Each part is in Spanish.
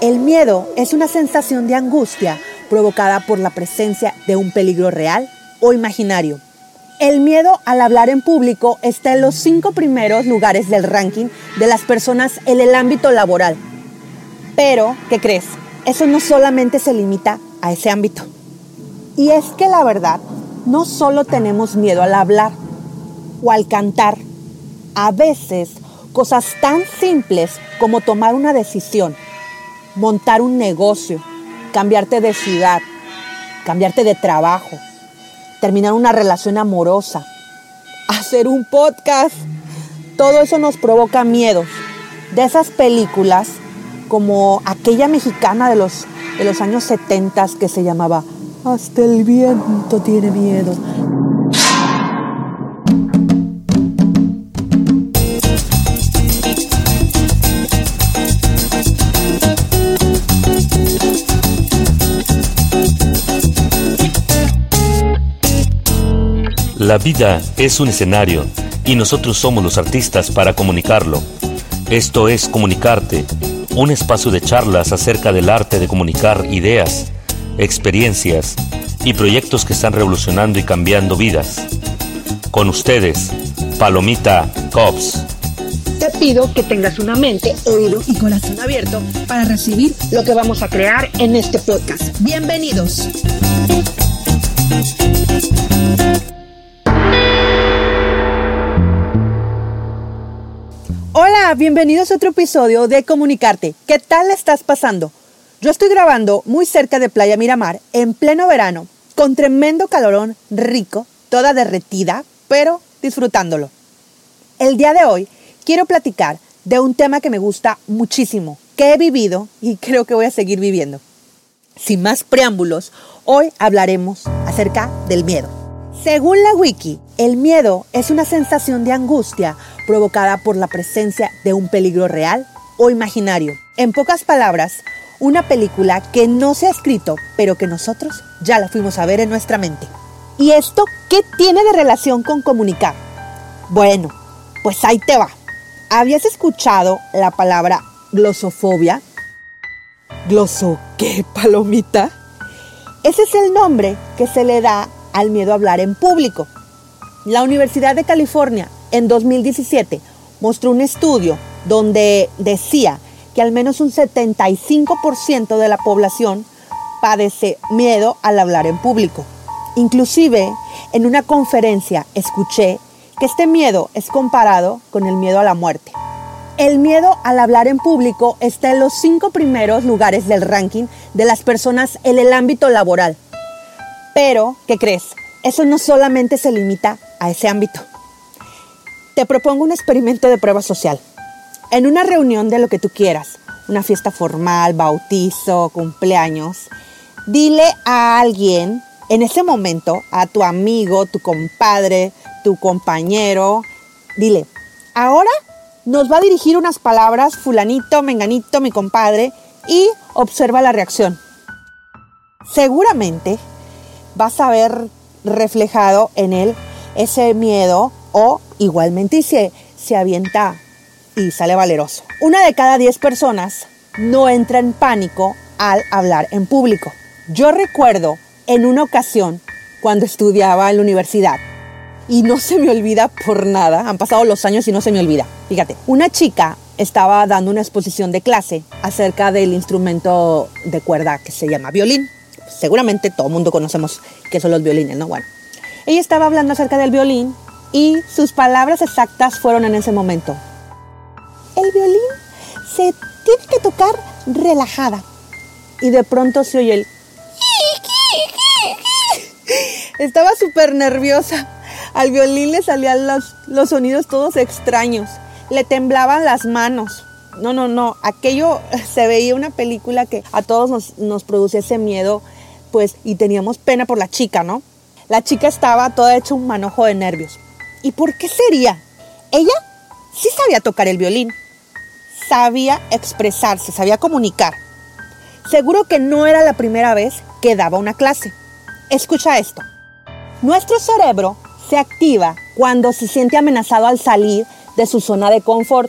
el miedo es una sensación de angustia provocada por la presencia de un peligro real o imaginario. El miedo al hablar en público está en los cinco primeros lugares del ranking de las personas en el ámbito laboral. Pero, ¿qué crees? Eso no solamente se limita a ese ámbito. Y es que la verdad, no solo tenemos miedo al hablar o al cantar. A veces, cosas tan simples como tomar una decisión, montar un negocio, cambiarte de ciudad, cambiarte de trabajo, terminar una relación amorosa, hacer un podcast. Todo eso nos provoca miedos. De esas películas, como aquella mexicana de los, de los años 70 que se llamaba Hasta el viento tiene miedo. La vida es un escenario y nosotros somos los artistas para comunicarlo. Esto es Comunicarte, un espacio de charlas acerca del arte de comunicar ideas, experiencias y proyectos que están revolucionando y cambiando vidas. Con ustedes, Palomita Cops. Te pido que tengas una mente, oído y corazón abierto para recibir lo que vamos a crear en este podcast. Bienvenidos. Bienvenidos a otro episodio de Comunicarte. ¿Qué tal estás pasando? Yo estoy grabando muy cerca de Playa Miramar, en pleno verano, con tremendo calorón rico, toda derretida, pero disfrutándolo. El día de hoy quiero platicar de un tema que me gusta muchísimo, que he vivido y creo que voy a seguir viviendo. Sin más preámbulos, hoy hablaremos acerca del miedo. Según la wiki, el miedo es una sensación de angustia provocada por la presencia de un peligro real o imaginario. En pocas palabras, una película que no se ha escrito, pero que nosotros ya la fuimos a ver en nuestra mente. ¿Y esto qué tiene de relación con comunicar? Bueno, pues ahí te va. ¿Habías escuchado la palabra glosofobia? ¿Gloso qué, palomita? Ese es el nombre que se le da al miedo a hablar en público. La Universidad de California en 2017 mostró un estudio donde decía que al menos un 75% de la población padece miedo al hablar en público. Inclusive, en una conferencia escuché que este miedo es comparado con el miedo a la muerte. El miedo al hablar en público está en los cinco primeros lugares del ranking de las personas en el ámbito laboral. Pero, ¿qué crees? Eso no solamente se limita a ese ámbito. Te propongo un experimento de prueba social. En una reunión de lo que tú quieras, una fiesta formal, bautizo, cumpleaños, dile a alguien en ese momento, a tu amigo, tu compadre, tu compañero, dile, ahora nos va a dirigir unas palabras fulanito, menganito, mi compadre, y observa la reacción. Seguramente vas a ver reflejado en él ese miedo o igualmente se, se avienta y sale valeroso. Una de cada diez personas no entra en pánico al hablar en público. Yo recuerdo en una ocasión cuando estudiaba en la universidad y no se me olvida por nada, han pasado los años y no se me olvida. Fíjate, una chica estaba dando una exposición de clase acerca del instrumento de cuerda que se llama violín seguramente todo el mundo conocemos qué son los violines, ¿no? Bueno, ella estaba hablando acerca del violín y sus palabras exactas fueron en ese momento. El violín se tiene que tocar relajada. Y de pronto se oye el... Estaba súper nerviosa. Al violín le salían los, los sonidos todos extraños. Le temblaban las manos. No, no, no. Aquello se veía una película que a todos nos, nos producía ese miedo pues, y teníamos pena por la chica, ¿no? La chica estaba toda hecha un manojo de nervios. ¿Y por qué sería? Ella sí sabía tocar el violín, sabía expresarse, sabía comunicar. Seguro que no era la primera vez que daba una clase. Escucha esto. Nuestro cerebro se activa cuando se siente amenazado al salir de su zona de confort.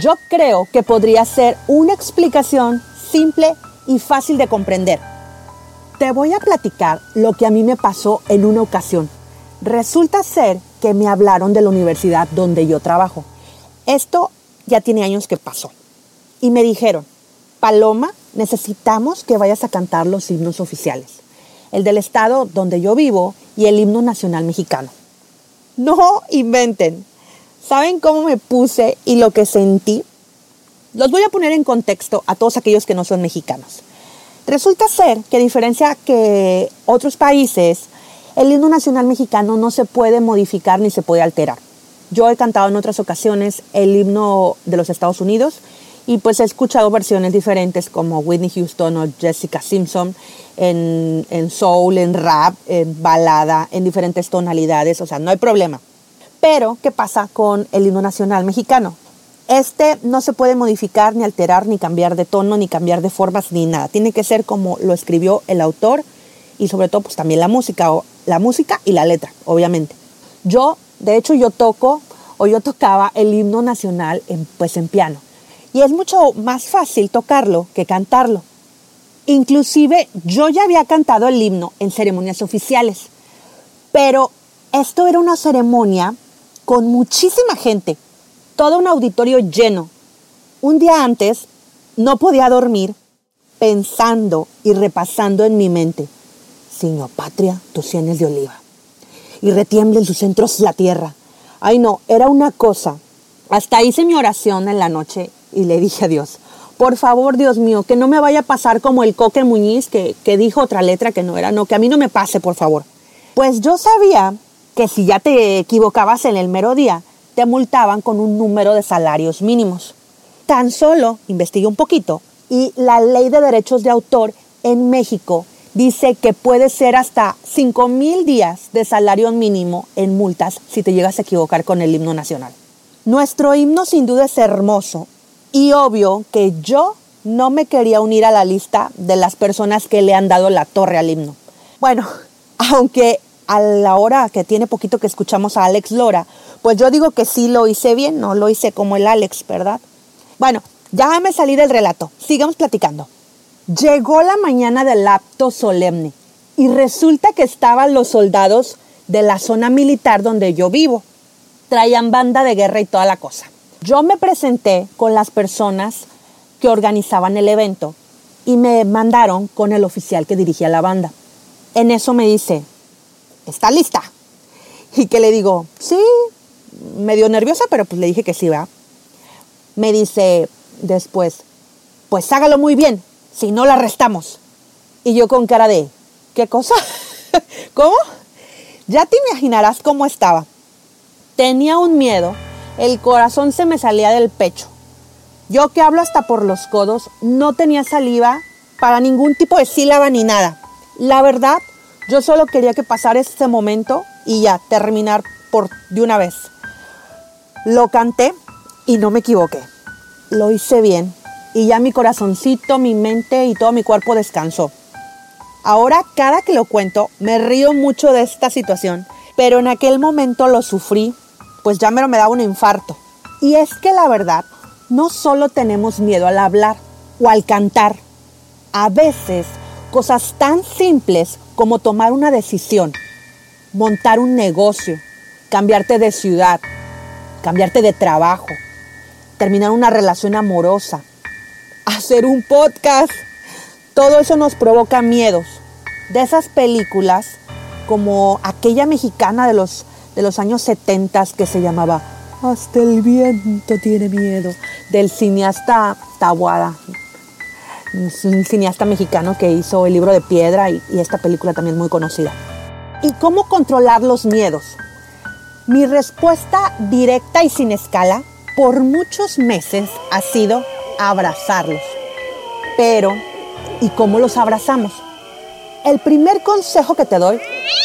Yo creo que podría ser una explicación simple y fácil de comprender. Te voy a platicar lo que a mí me pasó en una ocasión. Resulta ser que me hablaron de la universidad donde yo trabajo. Esto ya tiene años que pasó. Y me dijeron, Paloma, necesitamos que vayas a cantar los himnos oficiales. El del estado donde yo vivo y el himno nacional mexicano. No inventen. ¿Saben cómo me puse y lo que sentí? Los voy a poner en contexto a todos aquellos que no son mexicanos. Resulta ser que a diferencia que otros países, el himno nacional mexicano no se puede modificar ni se puede alterar. Yo he cantado en otras ocasiones el himno de los Estados Unidos y pues he escuchado versiones diferentes como Whitney Houston o Jessica Simpson en, en soul, en rap, en balada, en diferentes tonalidades, o sea, no hay problema. Pero, ¿qué pasa con el himno nacional mexicano? Este no se puede modificar, ni alterar, ni cambiar de tono, ni cambiar de formas, ni nada. Tiene que ser como lo escribió el autor y sobre todo pues también la música, la música y la letra, obviamente. Yo, de hecho, yo toco o yo tocaba el himno nacional en, pues en piano. Y es mucho más fácil tocarlo que cantarlo. Inclusive yo ya había cantado el himno en ceremonias oficiales, pero esto era una ceremonia con muchísima gente, todo un auditorio lleno. Un día antes no podía dormir pensando y repasando en mi mente, Patria, tus sienes de oliva, y retiembla en sus centros la tierra. Ay no, era una cosa. Hasta hice mi oración en la noche y le dije a Dios, por favor, Dios mío, que no me vaya a pasar como el Coque Muñiz que, que dijo otra letra que no era, no, que a mí no me pase, por favor. Pues yo sabía que si ya te equivocabas en el mero día, te multaban con un número de salarios mínimos. Tan solo investigué un poquito y la ley de derechos de autor en México dice que puede ser hasta 5 mil días de salario mínimo en multas si te llegas a equivocar con el himno nacional. Nuestro himno sin duda es hermoso y obvio que yo no me quería unir a la lista de las personas que le han dado la torre al himno. Bueno, aunque a la hora que tiene poquito que escuchamos a Alex Lora, pues yo digo que sí lo hice bien, no lo hice como el Alex, ¿verdad? Bueno, ya me salí del relato, sigamos platicando. Llegó la mañana del acto solemne y resulta que estaban los soldados de la zona militar donde yo vivo. Traían banda de guerra y toda la cosa. Yo me presenté con las personas que organizaban el evento y me mandaron con el oficial que dirigía la banda. En eso me dice, ¿está lista? Y que le digo, sí, medio nerviosa, pero pues le dije que sí, va. Me dice después, pues hágalo muy bien, si no la arrestamos. Y yo con cara de, ¿qué cosa? ¿Cómo? Ya te imaginarás cómo estaba. Tenía un miedo el corazón se me salía del pecho. Yo que hablo hasta por los codos, no tenía saliva para ningún tipo de sílaba ni nada. La verdad, yo solo quería que pasara este momento y ya terminar por de una vez. Lo canté y no me equivoqué. Lo hice bien y ya mi corazoncito, mi mente y todo mi cuerpo descansó. Ahora cada que lo cuento me río mucho de esta situación, pero en aquel momento lo sufrí pues ya me da un infarto. Y es que la verdad, no solo tenemos miedo al hablar o al cantar, a veces cosas tan simples como tomar una decisión, montar un negocio, cambiarte de ciudad, cambiarte de trabajo, terminar una relación amorosa, hacer un podcast, todo eso nos provoca miedos. De esas películas como aquella mexicana de los de los años 70 que se llamaba Hasta el viento tiene miedo, del cineasta Tabuada. un cineasta mexicano que hizo El libro de piedra y, y esta película también muy conocida. ¿Y cómo controlar los miedos? Mi respuesta directa y sin escala por muchos meses ha sido abrazarlos. Pero, ¿y cómo los abrazamos? El primer consejo que te doy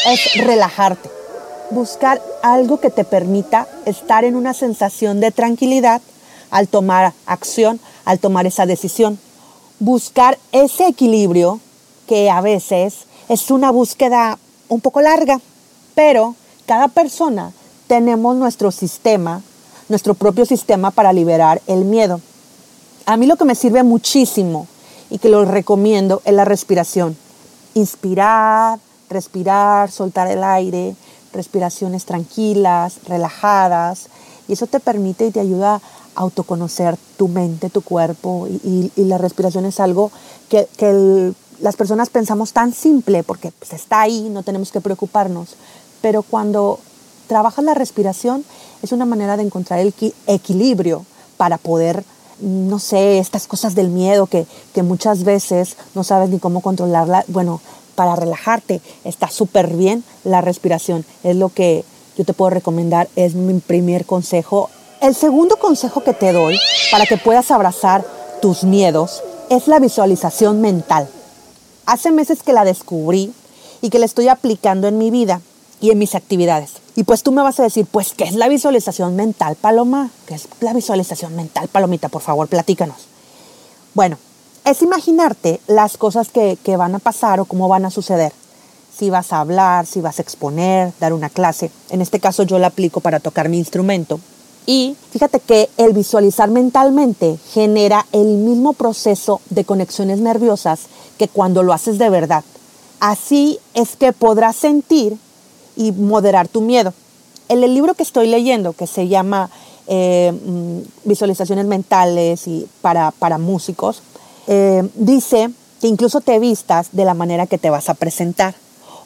es relajarte buscar algo que te permita estar en una sensación de tranquilidad al tomar acción, al tomar esa decisión. Buscar ese equilibrio que a veces es una búsqueda un poco larga, pero cada persona tenemos nuestro sistema nuestro propio sistema para liberar el miedo. A mí lo que me sirve muchísimo y que lo recomiendo es la respiración. Inspirar, respirar, soltar el aire, respiraciones tranquilas, relajadas, y eso te permite y te ayuda a autoconocer tu mente, tu cuerpo, y, la respiración es algo que, las personas pensamos tan simple, porque pues, está ahí, no tenemos que preocuparnos, pero cuando trabajas la respiración es una manera de encontrar el equilibrio para poder no sé, estas cosas del miedo que, que muchas veces no sabes ni cómo controlarla. Bueno, para relajarte. Está súper bien la respiración. Es lo que yo te puedo recomendar. Es mi primer consejo. El segundo consejo que te doy para que puedas abrazar tus miedos es la visualización mental. Hace meses que la descubrí y que la estoy aplicando en mi vida y en mis actividades. Y pues tú me vas a decir, pues, ¿qué es la visualización mental, Paloma? ¿Qué es la visualización mental, Palomita? Por favor, platícanos. Bueno, es imaginarte las cosas que, van a pasar o cómo van a suceder. Si vas a hablar, si vas a exponer, dar una clase. En este caso yo la aplico para tocar mi instrumento. Y fíjate que el visualizar mentalmente genera el mismo proceso de conexiones nerviosas que cuando lo haces de verdad. Así es que podrás sentir y moderar tu miedo. En el libro que estoy leyendo, que se llama eh, mm, Visualizaciones Mentales y para, para músicos, eh, dice que incluso te vistas de la manera que te vas a presentar.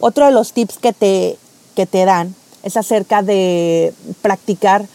Otro de los tips que te, que te dan es acerca de practicar,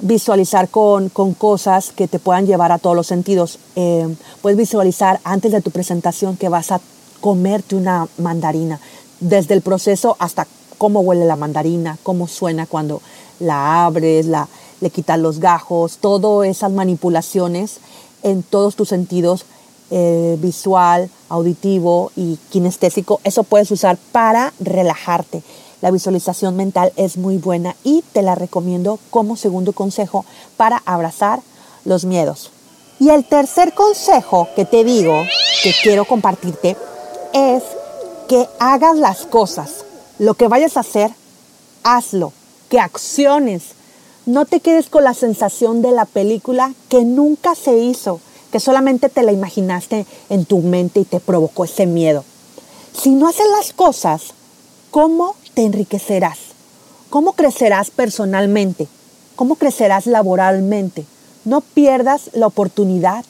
visualizar con, cosas que te puedan llevar a todos los sentidos. Eh, puedes visualizar antes de tu presentación que vas a comerte una mandarina, desde el proceso hasta cómo huele la mandarina, cómo suena cuando la abres, la, le quitas los gajos, todas esas manipulaciones en todos tus sentidos eh, visual, auditivo y kinestésico, eso puedes usar para relajarte. La visualización mental es muy buena y te la recomiendo como segundo consejo para abrazar los miedos. Y el tercer consejo que te digo, que quiero compartirte, es que hagas las cosas. Lo que vayas a hacer, hazlo. Que acciones. No te quedes con la sensación de la película que nunca se hizo que solamente te la imaginaste en tu mente y te provocó ese miedo. Si no haces las cosas, ¿cómo te enriquecerás? ¿Cómo crecerás personalmente? ¿Cómo crecerás laboralmente? No pierdas la oportunidad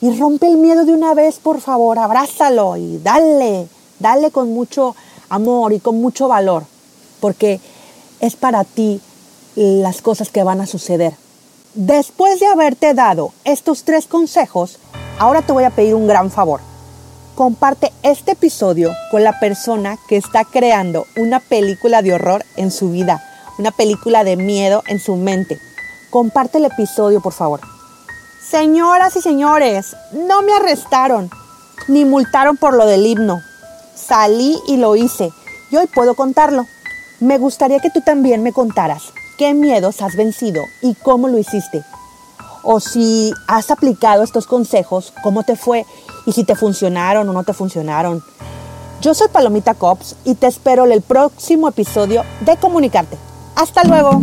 y rompe el miedo de una vez, por favor, abrázalo y dale, dale con mucho amor y con mucho valor, porque es para ti las cosas que van a suceder. Después de haberte dado estos tres consejos, ahora te voy a pedir un gran favor. Comparte este episodio con la persona que está creando una película de horror en su vida, una película de miedo en su mente. Comparte el episodio, por favor. Señoras y señores, no me arrestaron ni multaron por lo del himno. Salí y lo hice y hoy puedo contarlo. Me gustaría que tú también me contaras qué miedos has vencido y cómo lo hiciste. O si has aplicado estos consejos, cómo te fue y si te funcionaron o no te funcionaron. Yo soy Palomita Cops y te espero en el próximo episodio de Comunicarte. Hasta luego.